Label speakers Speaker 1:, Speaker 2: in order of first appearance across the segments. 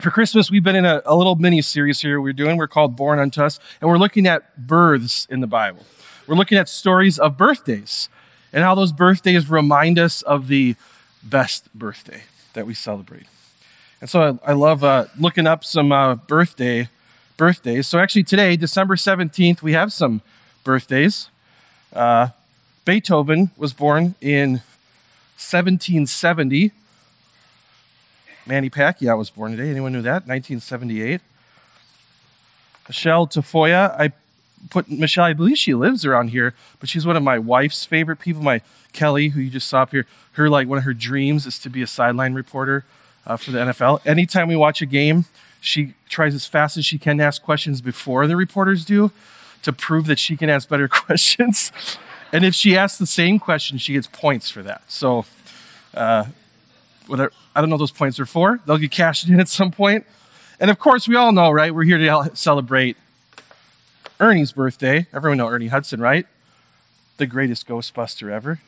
Speaker 1: for Christmas, we've been in a, a little mini series here we're doing. We're called Born Unto Us, and we're looking at births in the Bible. We're looking at stories of birthdays and how those birthdays remind us of the best birthday that we celebrate. And so I, I love uh, looking up some uh, birthday birthdays. So actually today, December 17th, we have some birthdays. Uh, Beethoven was born in 1770. Manny Pacquiao was born today. Anyone knew that? 1978. Michelle Tafoya, I put Michelle, I believe she lives around here, but she's one of my wife's favorite people. My Kelly, who you just saw up here, her like one of her dreams is to be a sideline reporter uh, for the NFL. Anytime we watch a game, she tries as fast as she can to ask questions before the reporters do to prove that she can ask better questions. and if she asks the same question, she gets points for that. So, uh, whether I don't know what those points are for. They'll get cashed in at some point. And of course, we all know, right? We're here to celebrate Ernie's birthday. Everyone know Ernie Hudson, right? The greatest Ghostbuster ever.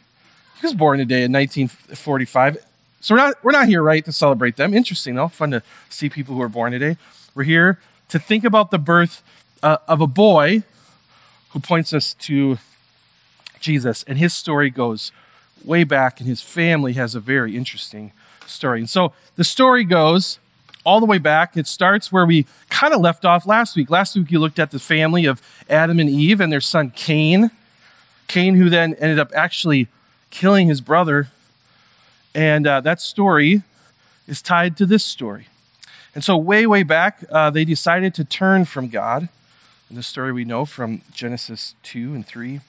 Speaker 1: He was born today in 1945. So we're not we're not here, right, to celebrate them. Interesting, though. Fun to see people who are born today. We're here to think about the birth uh, of a boy who points us to Jesus, and his story goes way back, and his family has a very interesting story. And so the story goes all the way back. It starts where we kind of left off last week. Last week, you looked at the family of Adam and Eve and their son Cain. Cain, who then ended up actually killing his brother. And uh, that story is tied to this story. And so, way, way back, uh, they decided to turn from God. And the story we know from Genesis 2 and 3.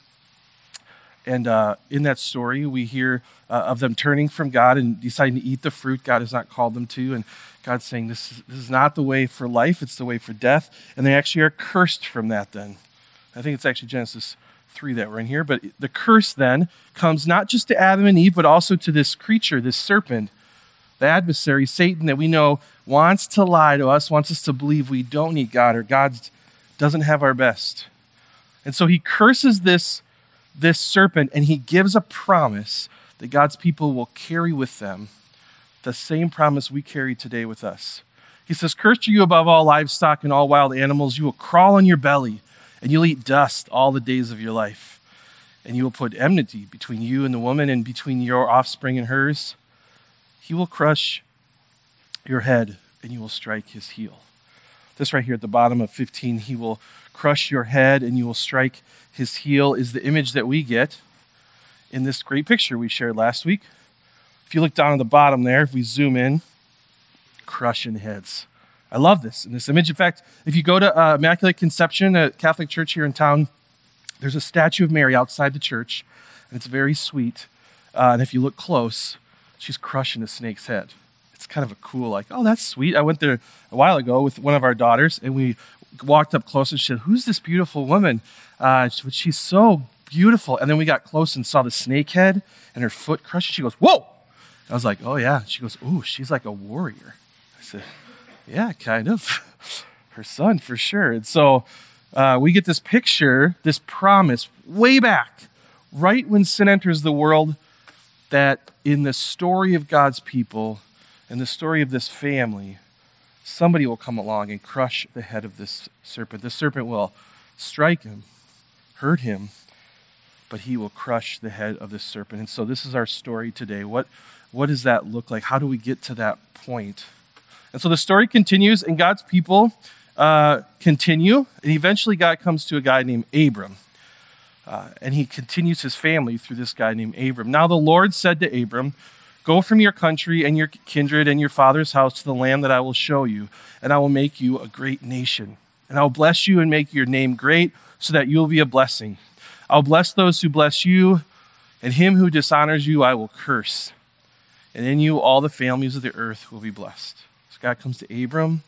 Speaker 1: And uh, in that story, we hear uh, of them turning from God and deciding to eat the fruit God has not called them to. And God's saying, this is, this is not the way for life, it's the way for death. And they actually are cursed from that then. I think it's actually Genesis 3 that we're in here. But the curse then comes not just to Adam and Eve, but also to this creature, this serpent, the adversary, Satan, that we know wants to lie to us, wants us to believe we don't need God or God doesn't have our best. And so he curses this this serpent and he gives a promise that God's people will carry with them the same promise we carry today with us. He says, Cursed are you above all livestock and all wild animals. You will crawl on your belly and you'll eat dust all the days of your life. And you will put enmity between you and the woman and between your offspring and hers. He will crush your head and you will strike his heel. This right here at the bottom of 15, he will crush your head and you will strike his heel, is the image that we get in this great picture we shared last week. If you look down at the bottom there, if we zoom in, crushing heads. I love this in this image. In fact, if you go to uh, Immaculate Conception, a Catholic church here in town, there's a statue of Mary outside the church, and it's very sweet. Uh, and if you look close, she's crushing a snake's head. Kind of a cool, like, oh, that's sweet. I went there a while ago with one of our daughters, and we walked up close and she said, Who's this beautiful woman? Uh, she's so beautiful. And then we got close and saw the snake head and her foot crushed. She goes, Whoa! I was like, Oh, yeah. She goes, Ooh, she's like a warrior. I said, Yeah, kind of. her son, for sure. And so uh, we get this picture, this promise way back, right when sin enters the world, that in the story of God's people and the story of this family, somebody will come along and crush the head of this serpent. The serpent will strike him, hurt him, but he will crush the head of this serpent. And so this is our story today. What, what does that look like? How do we get to that point? And so the story continues, and God's people uh, continue. And eventually, God comes to a guy named Abram. Uh, and he continues his family through this guy named Abram. Now, the Lord said to Abram, Go from your country and your kindred and your father's house to the land that I will show you, and I will make you a great nation. And I will bless you and make your name great, so that you will be a blessing. I'll bless those who bless you, and him who dishonors you I will curse. And in you all the families of the earth will be blessed. So God comes to Abram.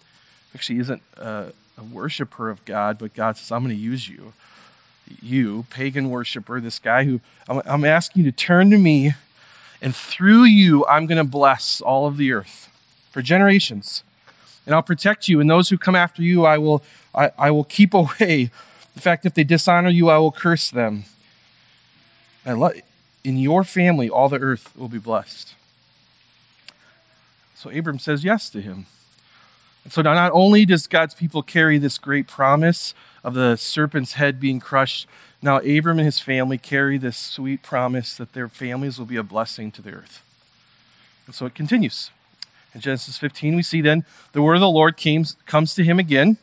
Speaker 1: Actually, isn't a, a worshiper of God, but God says, I'm going to use you. You, pagan worshiper, this guy who I'm, I'm asking you to turn to me and through you, I'm going to bless all of the earth for generations. And I'll protect you. And those who come after you, I will, I, I will keep away. In fact, if they dishonor you, I will curse them. I love, in your family, all the earth will be blessed. So Abram says yes to him. And so not only does God's people carry this great promise of the serpent's head being crushed, now Abram and his family carry this sweet promise that their families will be a blessing to the earth. And so it continues. In Genesis 15, we see then the word of the Lord came, comes to him again.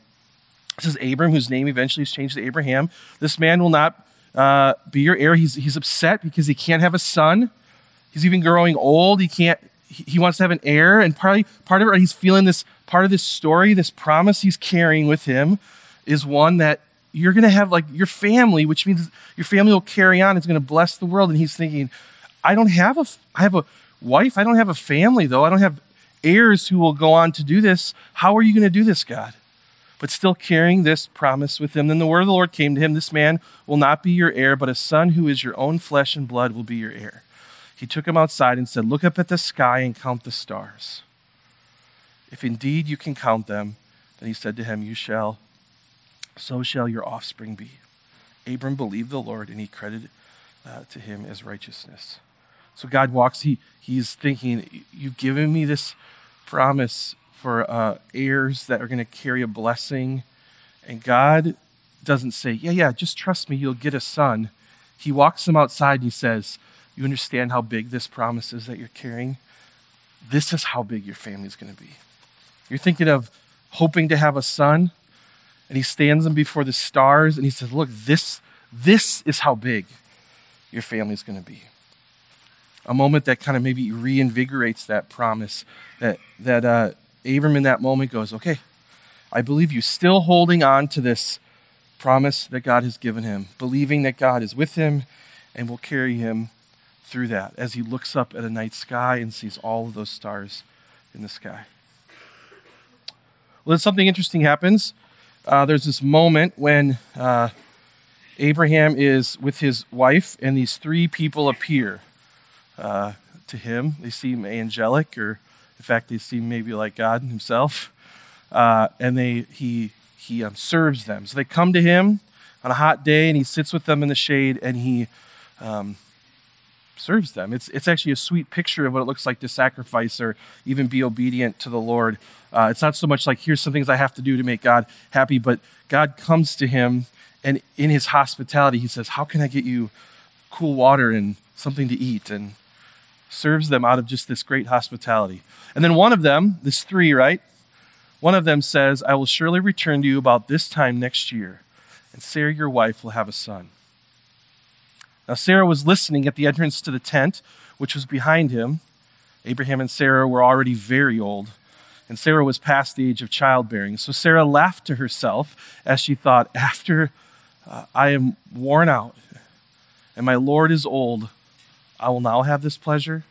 Speaker 1: This is Abram, whose name eventually is changed to Abraham. This man will not uh, be your heir. He's, he's upset because he can't have a son. He's even growing old. He can't. He, wants to have an heir, and partly part of it, he's feeling this part of this story, this promise he's carrying with him, is one that you're going to have like your family, which means your family will carry on. It's going to bless the world. And he's thinking, I don't have a. I have a wife. I don't have a family though. I don't have heirs who will go on to do this. How are you going to do this, God? But still carrying this promise with him. Then the word of the Lord came to him This man will not be your heir, but a son who is your own flesh and blood will be your heir. He took him outside and said, Look up at the sky and count the stars. If indeed you can count them, then he said to him, You shall, so shall your offspring be. Abram believed the Lord, and he credited uh, to him as righteousness. So God walks, he, he's thinking, You've given me this promise for uh, heirs that are going to carry a blessing. And God doesn't say, Yeah, yeah, just trust me, you'll get a son. He walks him outside and he says, You understand how big this promise is that you're carrying? This is how big your family's going to be. You're thinking of hoping to have a son, and he stands them before the stars and he says, Look, this, this is how big your family's going to be a moment that kind of maybe reinvigorates that promise that, that uh, Abram in that moment goes, okay, I believe you, still holding on to this promise that God has given him, believing that God is with him and will carry him through that as he looks up at a night sky and sees all of those stars in the sky. Well, then something interesting happens. Uh, there's this moment when uh, Abraham is with his wife, and these three people appear uh, to him. They seem angelic, or in fact, they seem maybe like God himself. Uh, and they, he, he um, serves them. So they come to him on a hot day, and he sits with them in the shade, and he um, serves them. It's, it's actually a sweet picture of what it looks like to sacrifice or even be obedient to the Lord. Uh, it's not so much like, here's some things I have to do to make God happy, but God comes to him, and in his hospitality, he says, How can I get you cool water and something to eat? And serves them out of just this great hospitality. And then one of them, this three, right? One of them says, I will surely return to you about this time next year, and Sarah, your wife, will have a son. Now, Sarah was listening at the entrance to the tent, which was behind him. Abraham and Sarah were already very old, and Sarah was past the age of childbearing. So Sarah laughed to herself as she thought, After uh, I am worn out and my Lord is old, I will now have this pleasure.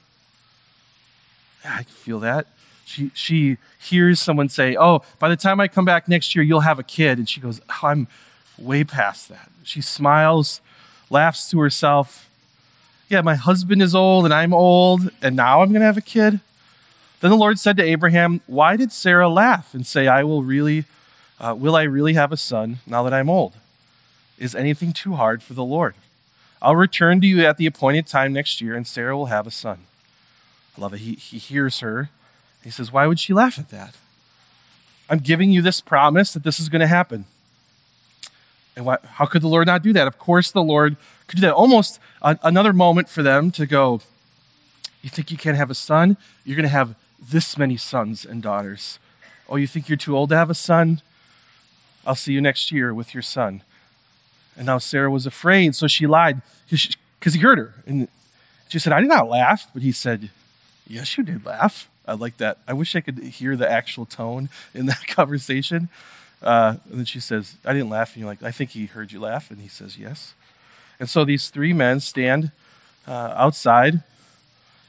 Speaker 1: I feel that. She, she hears someone say, Oh, by the time I come back next year, you'll have a kid. And she goes, oh, I'm way past that. She smiles, laughs to herself. Yeah, my husband is old and I'm old, and now I'm going to have a kid. Then the Lord said to Abraham, Why did Sarah laugh and say, I will really, uh, will I really have a son now that I'm old? Is anything too hard for the Lord? I'll return to you at the appointed time next year, and Sarah will have a son. I love it. He, he hears her. He says, Why would she laugh at that? I'm giving you this promise that this is going to happen. Why, how could the Lord not do that? Of course, the Lord could do that. Almost a, another moment for them to go, You think you can't have a son? You're going to have this many sons and daughters. Oh, you think you're too old to have a son? I'll see you next year with your son. And now Sarah was afraid, so she lied because he heard her. And she said, I did not laugh. But he said, Yes, you did laugh. I like that. I wish I could hear the actual tone in that conversation. Uh, and then she says, I didn't laugh. And you're like, I think he heard you laugh. And he says, Yes. And so these three men stand uh, outside,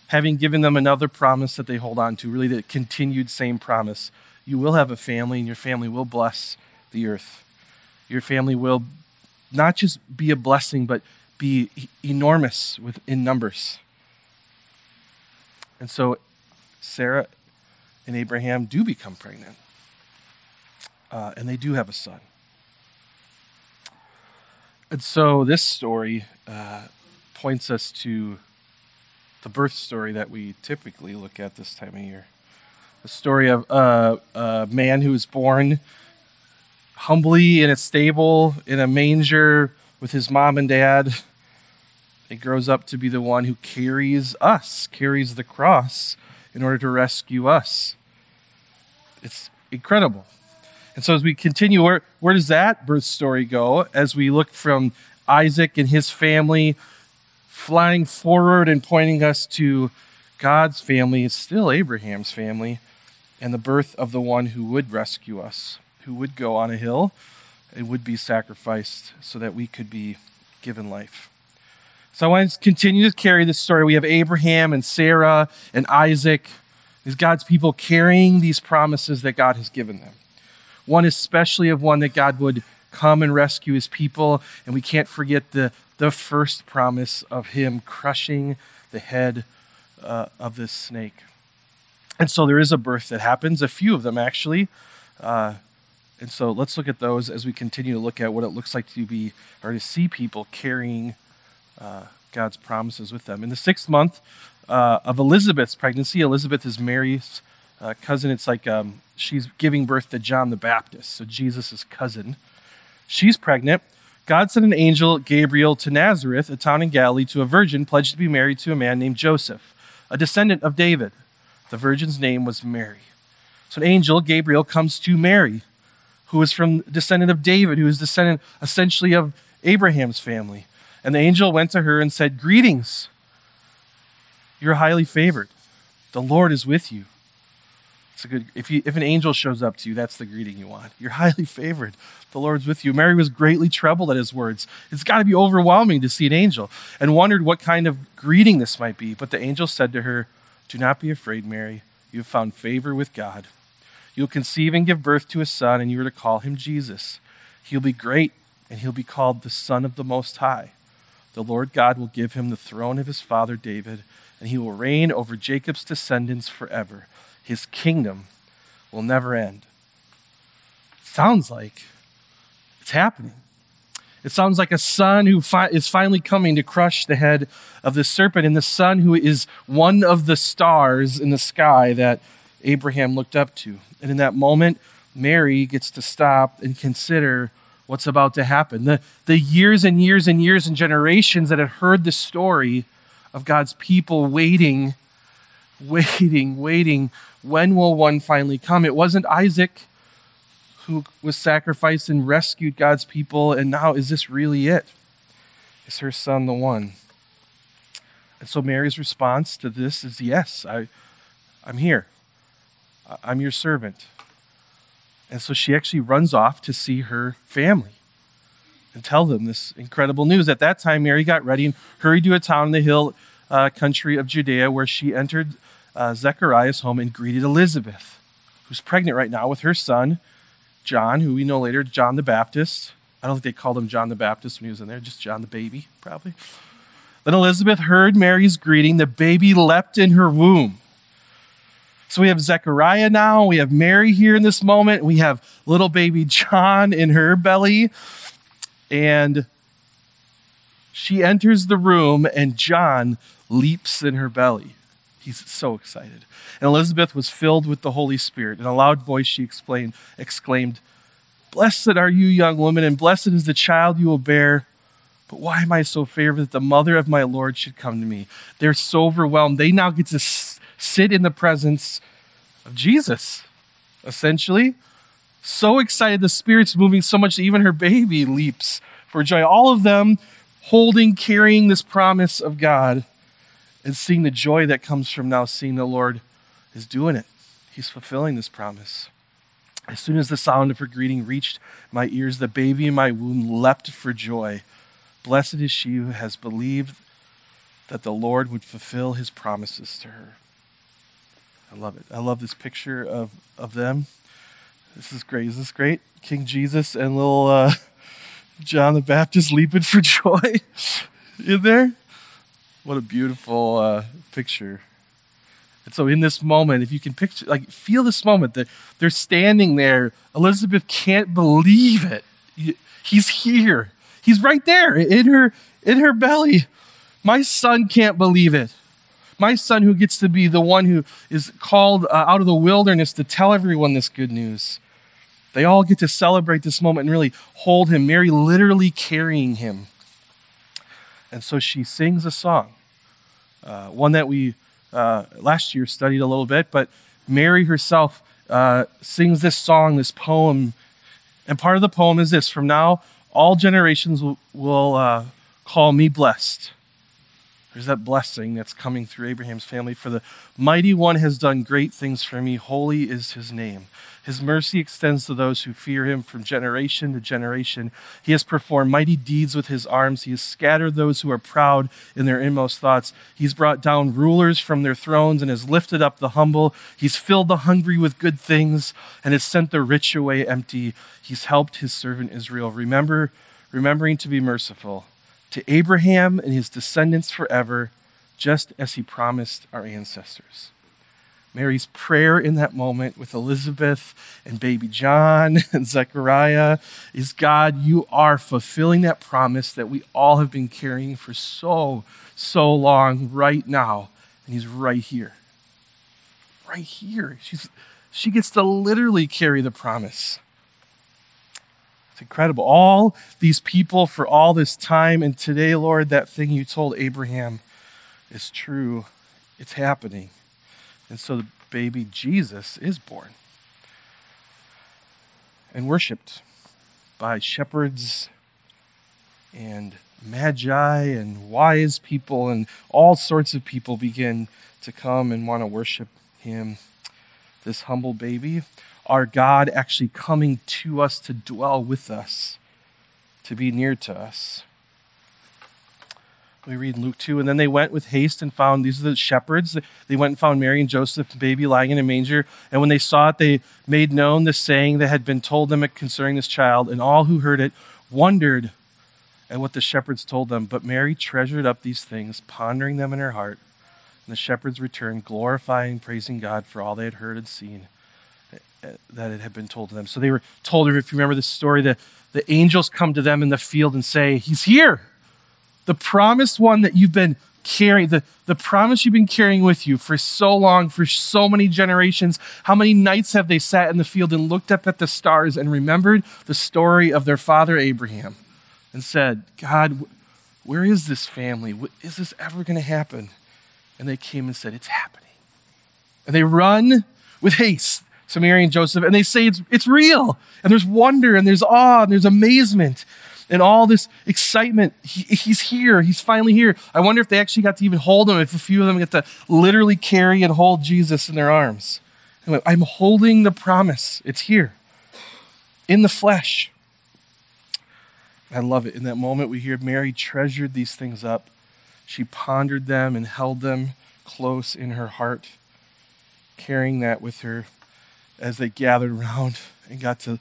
Speaker 1: having given them another promise that they hold on to, really the continued same promise. You will have a family, and your family will bless the earth. Your family will not just be a blessing, but be enormous with, in numbers. And so Sarah and Abraham do become pregnant, uh, and they do have a son. And so this story uh, points us to the birth story that we typically look at this time of year. the story of uh, a man who was born humbly in a stable, in a manger with his mom and dad. He grows up to be the one who carries us, carries the cross in order to rescue us. It's incredible. And so, as we continue, where, where does that birth story go? As we look from Isaac and his family flying forward and pointing us to God's family, still Abraham's family, and the birth of the one who would rescue us, who would go on a hill and would be sacrificed so that we could be given life. So I want to continue to carry this story. We have Abraham and Sarah and Isaac, these God's people carrying these promises that God has given them. One especially of one that God would come and rescue his people. And we can't forget the, the first promise of him crushing the head uh, of this snake. And so there is a birth that happens, a few of them actually. Uh, and so let's look at those as we continue to look at what it looks like to be or to see people carrying uh, God's promises with them. In the sixth month uh, of Elizabeth's pregnancy, Elizabeth is Mary's uh, cousin. It's like um, she's giving birth to John the Baptist, so Jesus' cousin. She's pregnant. God sent an angel, Gabriel, to Nazareth, a town in Galilee, to a virgin pledged to be married to a man named Joseph, a descendant of David. The virgin's name was Mary. So an angel, Gabriel, comes to Mary, who is from descendant of David, who is descendant essentially of Abraham's family. And the angel went to her and said, Greetings. You're highly favored. The Lord is with you. It's a good if you if an angel shows up to you, that's the greeting you want. You're highly favored. The Lord's with you. Mary was greatly troubled at his words. It's got to be overwhelming to see an angel and wondered what kind of greeting this might be. But the angel said to her, do not be afraid, Mary. You have found favor with God. You'll conceive and give birth to a son, and you are to call him Jesus. He'll be great, and he'll be called the Son of the Most High. The Lord God will give him the throne of his father David, and he will reign over Jacob's descendants forever. His kingdom will never end. Sounds like it's happening. It sounds like a son who fi- is finally coming to crush the head of the serpent, and the son who is one of the stars in the sky that Abraham looked up to. And in that moment, Mary gets to stop and consider what's about to happen. The, the years and years and years and generations that had heard the story of God's people waiting, waiting, waiting. When will one finally come? It wasn't Isaac who was sacrificed and rescued God's people, and now is this really it? Is her son the one? And so Mary's response to this is yes, I, I'm here. I'm your servant. And so she actually runs off to see her family and tell them this incredible news. At that time, Mary got ready and hurried to a town in the hill uh, country of Judea where she entered uh, Zechariah's home and greeted Elizabeth, who's pregnant right now with her son, John, who we know later, John the Baptist. I don't think they called him John the Baptist when he was in there, just John the baby, probably. Then Elizabeth heard Mary's greeting. The baby leapt in her womb. So we have Zechariah now. We have Mary here in this moment. We have little baby John in her belly. And she enters the room, and John leaps in her belly. He's so excited. And Elizabeth was filled with the Holy Spirit. In a loud voice, she explained, exclaimed, Blessed are you, young woman, and blessed is the child you will bear. But why am I so favored that the mother of my Lord should come to me? They're so overwhelmed. They now get to sit in the presence of Jesus, essentially. So excited. The Spirit's moving so much that even her baby leaps for joy. All of them holding, carrying this promise of God and seeing the joy that comes from now seeing the Lord is doing it. He's fulfilling this promise. As soon as the sound of her greeting reached my ears, the baby in my womb leapt for joy. Blessed is she who has believed that the Lord would fulfill his promises to her. I love it. I love this picture of, of them. This is great. Is this great? King Jesus and little uh, John the Baptist leaping for joy in there. What a beautiful uh, picture. And so, in this moment, if you can picture, like, feel this moment that they're standing there. Elizabeth can't believe it. He's here. He's right there in her in her belly. My son can't believe it. my son who gets to be the one who is called uh, out of the wilderness to tell everyone this good news. They all get to celebrate this moment and really hold him, Mary literally carrying him. And so she sings a song, uh, one that we uh, last year studied a little bit, but Mary herself uh, sings this song, this poem. And part of the poem is this From now, all generations will, will uh, call me blessed. There's that blessing that's coming through Abraham's family. For the mighty one has done great things for me. Holy is his name. His mercy extends to those who fear him from generation to generation. He has performed mighty deeds with his arms. He has scattered those who are proud in their inmost thoughts. He's brought down rulers from their thrones and has lifted up the humble. He's filled the hungry with good things and has sent the rich away empty. He's helped his servant Israel. Remember, remembering to be merciful to Abraham and his descendants forever, just as he promised our ancestors. Mary's prayer in that moment with Elizabeth and baby John and Zechariah is God, you are fulfilling that promise that we all have been carrying for so, so long right now. And he's right here. Right here. She's, she gets to literally carry the promise. Incredible. All these people for all this time. And today, Lord, that thing you told Abraham is true. It's happening. And so the baby Jesus is born and worshiped by shepherds and magi and wise people, and all sorts of people begin to come and want to worship him. This humble baby, our God actually coming to us to dwell with us, to be near to us. We read Luke 2. And then they went with haste and found these are the shepherds. They went and found Mary and Joseph, baby lying in a manger. And when they saw it, they made known the saying that had been told them concerning this child. And all who heard it wondered at what the shepherds told them. But Mary treasured up these things, pondering them in her heart. And the shepherds returned, glorifying, praising God for all they had heard and seen that it had been told to them. So they were told, if you remember this story, the, the angels come to them in the field and say, He's here the promised one that you've been carrying, the, the promise you've been carrying with you for so long, for so many generations. How many nights have they sat in the field and looked up at the stars and remembered the story of their father Abraham and said, God, where is this family? Is this ever going to happen? And they came and said, It's happening. And they run with haste to Mary and Joseph and they say, It's, it's real. And there's wonder and there's awe and there's amazement and all this excitement. He, he's here. He's finally here. I wonder if they actually got to even hold him, if a few of them get to literally carry and hold Jesus in their arms. Anyway, I'm holding the promise. It's here in the flesh. I love it. In that moment, we hear Mary treasured these things up. She pondered them and held them close in her heart, carrying that with her as they gathered around and got to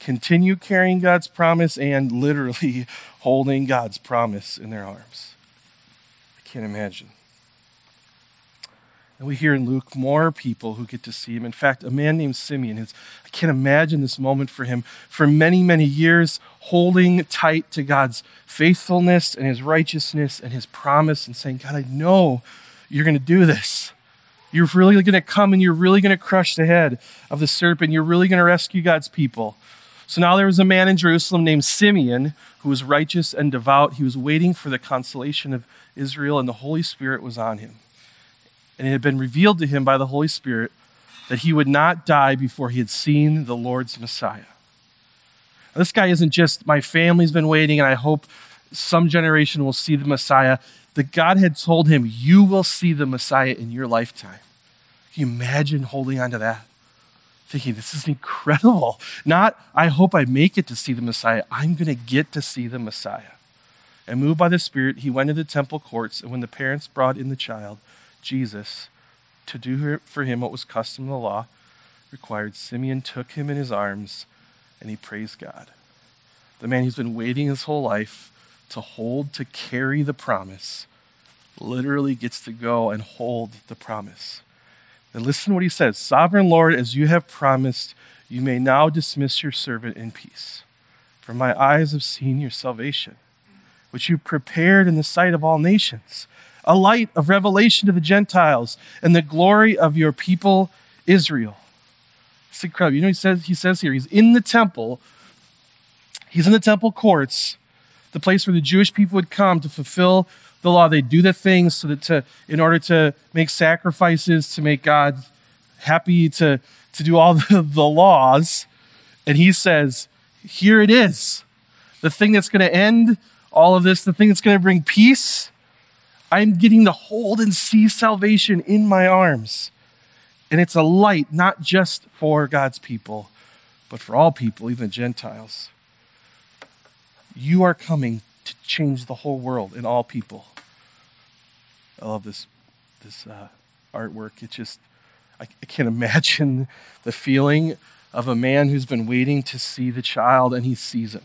Speaker 1: continue carrying God's promise and literally holding God's promise in their arms. I can't imagine. And we hear in Luke more people who get to see him. In fact, a man named Simeon, who's, I can't imagine this moment for him, for many, many years, holding tight to God's faithfulness and his righteousness and his promise and saying, God, I know you're going to do this. You're really going to come and you're really going to crush the head of the serpent. You're really going to rescue God's people. So now there was a man in Jerusalem named Simeon who was righteous and devout. He was waiting for the consolation of Israel, and the Holy Spirit was on him. And it had been revealed to him by the Holy Spirit that he would not die before he had seen the Lord's Messiah. Now, this guy isn't just, my family's been waiting, and I hope some generation will see the Messiah. The God had told him, You will see the Messiah in your lifetime. Can you imagine holding on to that? thinking, this is incredible. Not, I hope I make it to see the Messiah. I'm going to get to see the Messiah. And moved by the Spirit, he went to the temple courts. And when the parents brought in the child, Jesus, to do for him what was custom in the law required, Simeon took him in his arms and he praised God. The man who's been waiting his whole life to hold, to carry the promise, literally gets to go and hold the promise. And listen to what he says Sovereign Lord, as you have promised, you may now dismiss your servant in peace. For my eyes have seen your salvation, which you prepared in the sight of all nations, a light of revelation to the Gentiles, and the glory of your people Israel. It's incredible. You know, he says, he says here, he's in the temple, he's in the temple courts, the place where the Jewish people would come to fulfill the law. They do the things so that to, in order to make sacrifices, to make God happy, to, to do all the, the laws. And he says, Here it is. The thing that's going to end all of this, the thing that's going to bring peace. I'm getting to hold and see salvation in my arms. And it's a light not just for God's people, but for all people, even Gentiles. You are coming to change the whole world and all people. I love this, this uh, artwork. It just, I, I can't imagine the feeling of a man who's been waiting to see the child and he sees him.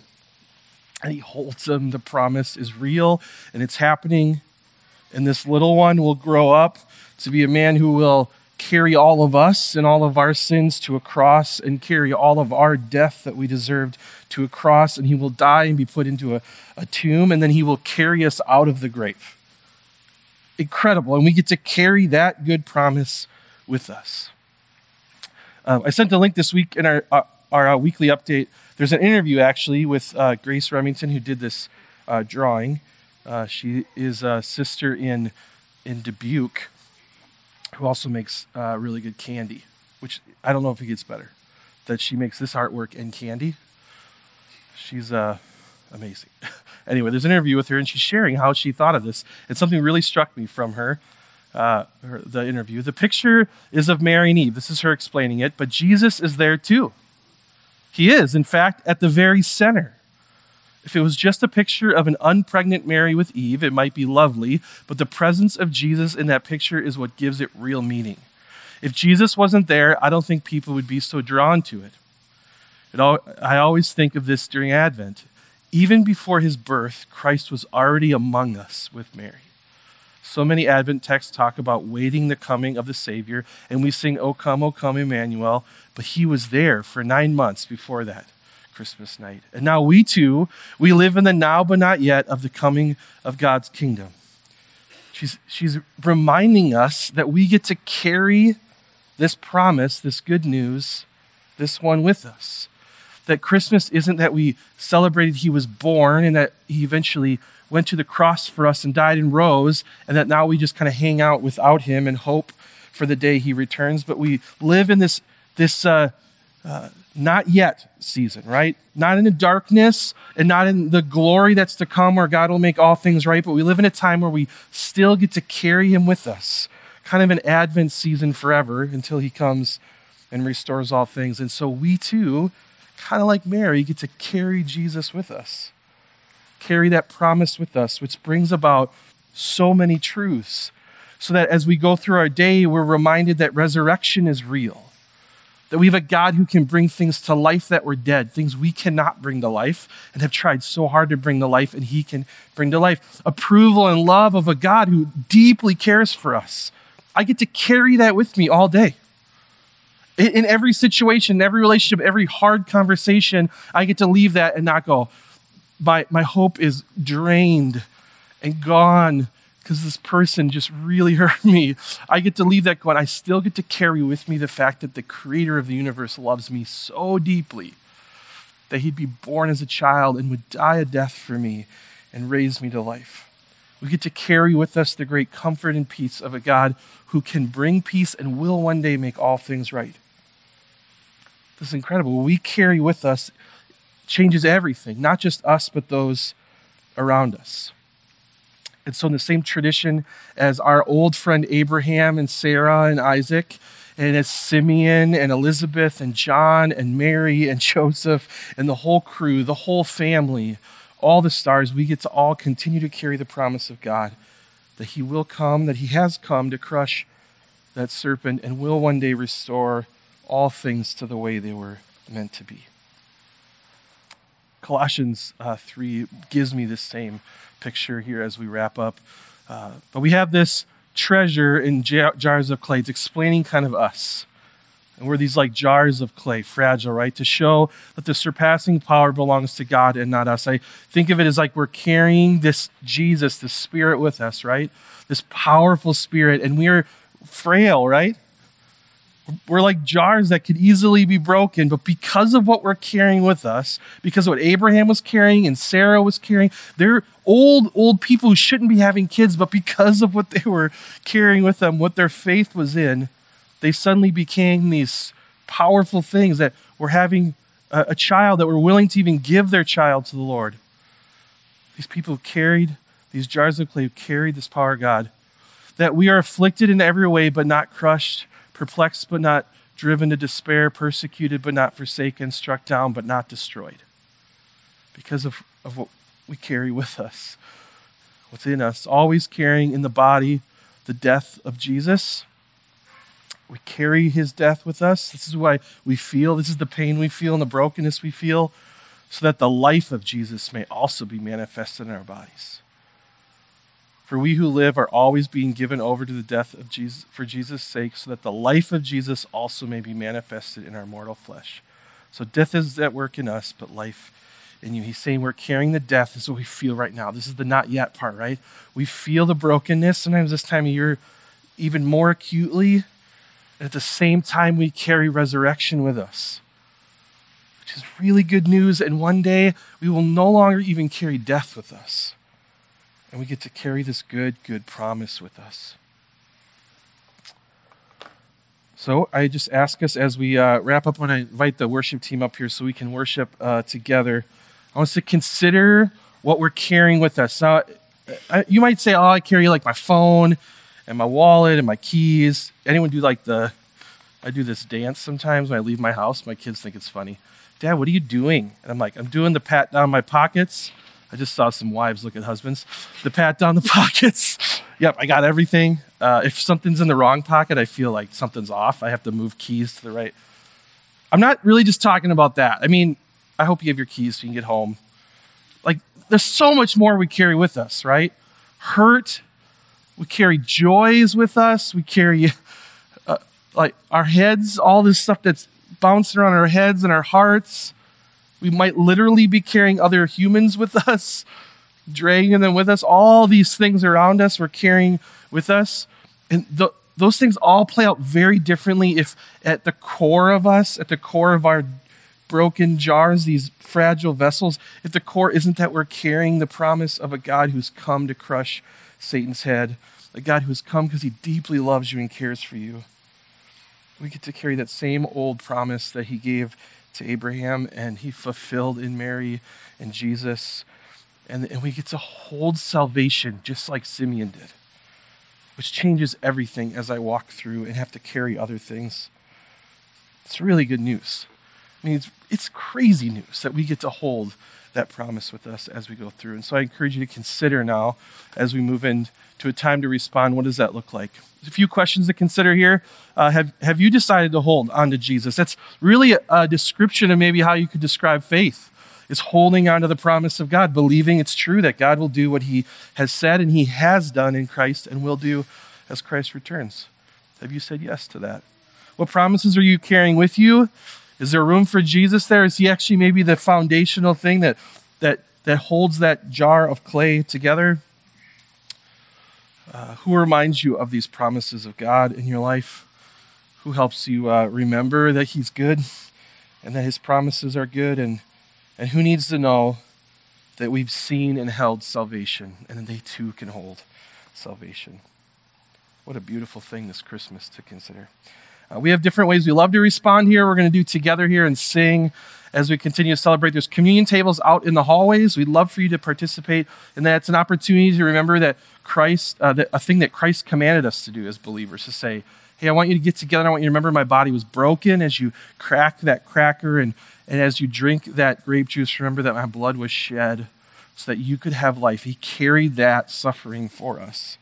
Speaker 1: And he holds him. The promise is real and it's happening. And this little one will grow up to be a man who will carry all of us and all of our sins to a cross and carry all of our death that we deserved to a cross. And he will die and be put into a, a tomb. And then he will carry us out of the grave incredible. And we get to carry that good promise with us. Uh, I sent a link this week in our, uh, our uh, weekly update. There's an interview actually with uh, Grace Remington who did this uh, drawing. She is a sister in, in Dubuque who also makes really good candy, which I don't know if it gets better. That she makes this artwork and candy. She's amazing. anyway, there's an interview with her, and she's sharing how she thought of this. And something really struck me from her, uh, her, the interview. The picture is of Mary and Eve. This is her explaining it, but Jesus is there too. He is, in fact, at the very center. If it was just a picture of an unpregnant Mary with Eve, it might be lovely, but the presence of Jesus in that picture is what gives it real meaning. If Jesus wasn't there, I don't think people would be so drawn to it. it all, I always think of this during Advent. Even before his birth, Christ was already among us with Mary. So many Advent texts talk about waiting the coming of the Savior, and we sing, O come, O come, Emmanuel, but he was there for nine months before that Christmas night. And now we too, we live in the now but not yet of the coming of God's kingdom. She's, she's reminding us that we get to carry this promise, this good news, this one with us that Christmas isn't that we celebrated he was born and that he eventually went to the cross for us and died and rose, and that now we just kind of hang out without him and hope for the day he returns. But we live in this, this uh, uh, not yet season, right? Not in the darkness and not in the glory that's to come where God will make all things right, but we live in a time where we still get to carry him with us. Kind of an Advent season forever until he comes and restores all things. And so we too kind of like Mary, get to carry Jesus with us, carry that promise with us, which brings about so many truths. So that as we go through our day, we're reminded that resurrection is real. That we have a God who can bring things to life that were dead, things we cannot bring to life and have tried so hard to bring to life, and He can bring to life. Approval and love of a God who deeply cares for us. I get to carry that with me all day. In every situation, every relationship, every hard conversation, I get to leave that and not go, my, my hope is drained and gone because this person just really hurt me. I get to leave that going. I still get to carry with me the fact that the creator of the universe loves me so deeply that he'd be born as a child and would die a death for me and raise me to life. We get to carry with us the great comfort and peace of a God who can bring peace and will one day make all things right. This is incredible. What we carry with us changes everything, not just us, but those around us. And so, in the same tradition as our old friend Abraham and Sarah and Isaac, and as Simeon and Elizabeth and John and Mary and Joseph and the whole crew, the whole family, all the stars, we get to all continue to carry the promise of God that He will come, that He has come to crush that serpent and will one day restore all things to the way they were meant to be. Colossians uh, 3 gives me the same picture here as we wrap up. Uh, but we have this treasure in jars of clay. It's explaining kind of us. And we're these like jars of clay, fragile, right? To show that the surpassing power belongs to God and not us. I think of it as like we're carrying this Jesus, the Spirit with us, right? This powerful Spirit, and we're frail, right? We're like jars that could easily be broken, but because of what we're carrying with us, because of what Abraham was carrying and Sarah was carrying, they're old, old people who shouldn't be having kids, but because of what they were carrying with them, what their faith was in, they suddenly became these powerful things that were having a, a child that were willing to even give their child to the Lord. These people carried, these jars of clay carried this power of God. That we are afflicted in every way, but not crushed perplexed but not driven to despair, persecuted but not forsaken, struck down but not destroyed. Because of, of what we carry with us, what's in us, always carrying in the body the death of Jesus. We carry his death with us. This is why we feel, this is the pain we feel and the brokenness we feel, so that the life of Jesus may also be manifested in our bodies. For we who live are always being given over to the death of Jesus for Jesus' sake, so that the life of Jesus also may be manifested in our mortal flesh. So death is at work in us, but life in you. He's saying we're carrying the death. This is what we feel right now. This is the not yet part, right? We feel the brokenness. Sometimes this time of year, even more acutely. At the same time, we carry resurrection with us, which is really good news. And one day, we will no longer even carry death with us. And we get to carry this good, good promise with us. So I just ask us as we uh, wrap up, when I invite the worship team up here so we can worship uh, together, I want us to consider what we're carrying with us. Now, I, you might say, oh, I carry like my phone and my wallet and my keys. Anyone do like the, I do this dance sometimes when I leave my house. My kids think it's funny. Dad, what are you doing? And I'm like, I'm doing the pat down my pockets I just saw some wives look at husbands. The pat down the pockets. yep, I got everything. Uh, if something's in the wrong pocket, I feel like something's off. I have to move keys to the right. I'm not really just talking about that. I mean, I hope you have your keys so you can get home. Like, there's so much more we carry with us, right? Hurt. We carry joys with us. We carry, uh, like, our heads, all this stuff that's bouncing around our heads and our hearts. We might literally be carrying other humans with us, dragging them with us. All these things around us we're carrying with us. And those things all play out very differently if at the core of us, at the core of our broken jars, these fragile vessels, if the core isn't that we're carrying the promise of a God who's come to crush Satan's head, a God who's come because he deeply loves you and cares for you. We get to carry that same old promise that he gave to Abraham and he fulfilled in Mary and Jesus. And, and we get to hold salvation just like Simeon did, which changes everything as I walk through and have to carry other things. It's really good news. I mean, it's, it's crazy news that we get to hold that promise with us as we go through. And so I encourage you to consider now as we move into a time to respond what does that look like? a few questions to consider here. Uh, have, have you decided to hold on to Jesus? That's really a, a description of maybe how you could describe faith is holding on to the promise of God, believing it's true that God will do what he has said and he has done in Christ and will do as Christ returns. Have you said yes to that? What promises are you carrying with you? Is there room for Jesus there? Is he actually maybe the foundational thing that that that holds that jar of clay together? Uh, who reminds you of these promises of God in your life? Who helps you uh, remember that He's good and that His promises are good? And, and who needs to know that we've seen and held salvation and that they too can hold salvation? What a beautiful thing this Christmas to consider. Uh, we have different ways we love to respond here. We're going to do together here and sing as we continue to celebrate. There's communion tables out in the hallways. We'd love for you to participate and that's an opportunity to remember that Christ, uh, that a thing that Christ commanded us to do as believers, to say, hey, I want you to get together. I want you to remember my body was broken as you crack that cracker and, and as you drink that grape juice, remember that my blood was shed so that you could have life. He carried that suffering for us.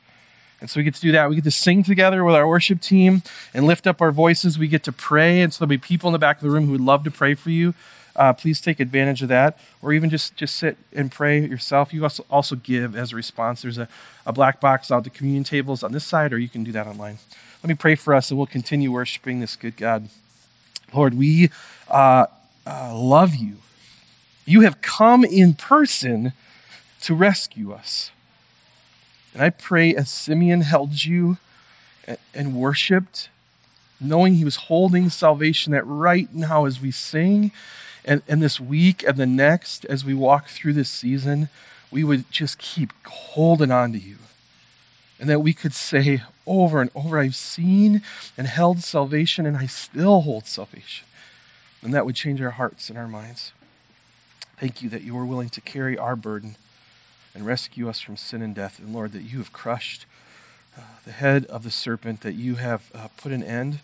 Speaker 1: And so we get to do that. We get to sing together with our worship team and lift up our voices. We get to pray. And so there'll be people in the back of the room who would love to pray for you. Uh, please take advantage of that. Or even just, just sit and pray yourself. You also, also give as a response. There's a, a black box out the communion tables on this side, or you can do that online. Let me pray for us, and we'll continue worshiping this good God. Lord, we uh, uh, love you. You have come in person to rescue us. And I pray as Simeon held you and worshiped, knowing he was holding salvation, that right now as we sing, and, and this week and the next, as we walk through this season, we would just keep holding on to you. And that we could say over and over, I've seen and held salvation, and I still hold salvation. And that would change our hearts and our minds. Thank you that you are willing to carry our burden and rescue us from sin and death. And Lord, that you have crushed uh, the head of the serpent, that you have uh, put an end.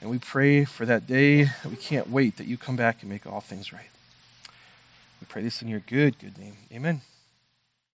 Speaker 1: And we pray for that day. We can't wait that you come back and make all things right. We pray this in your good, good name. Amen.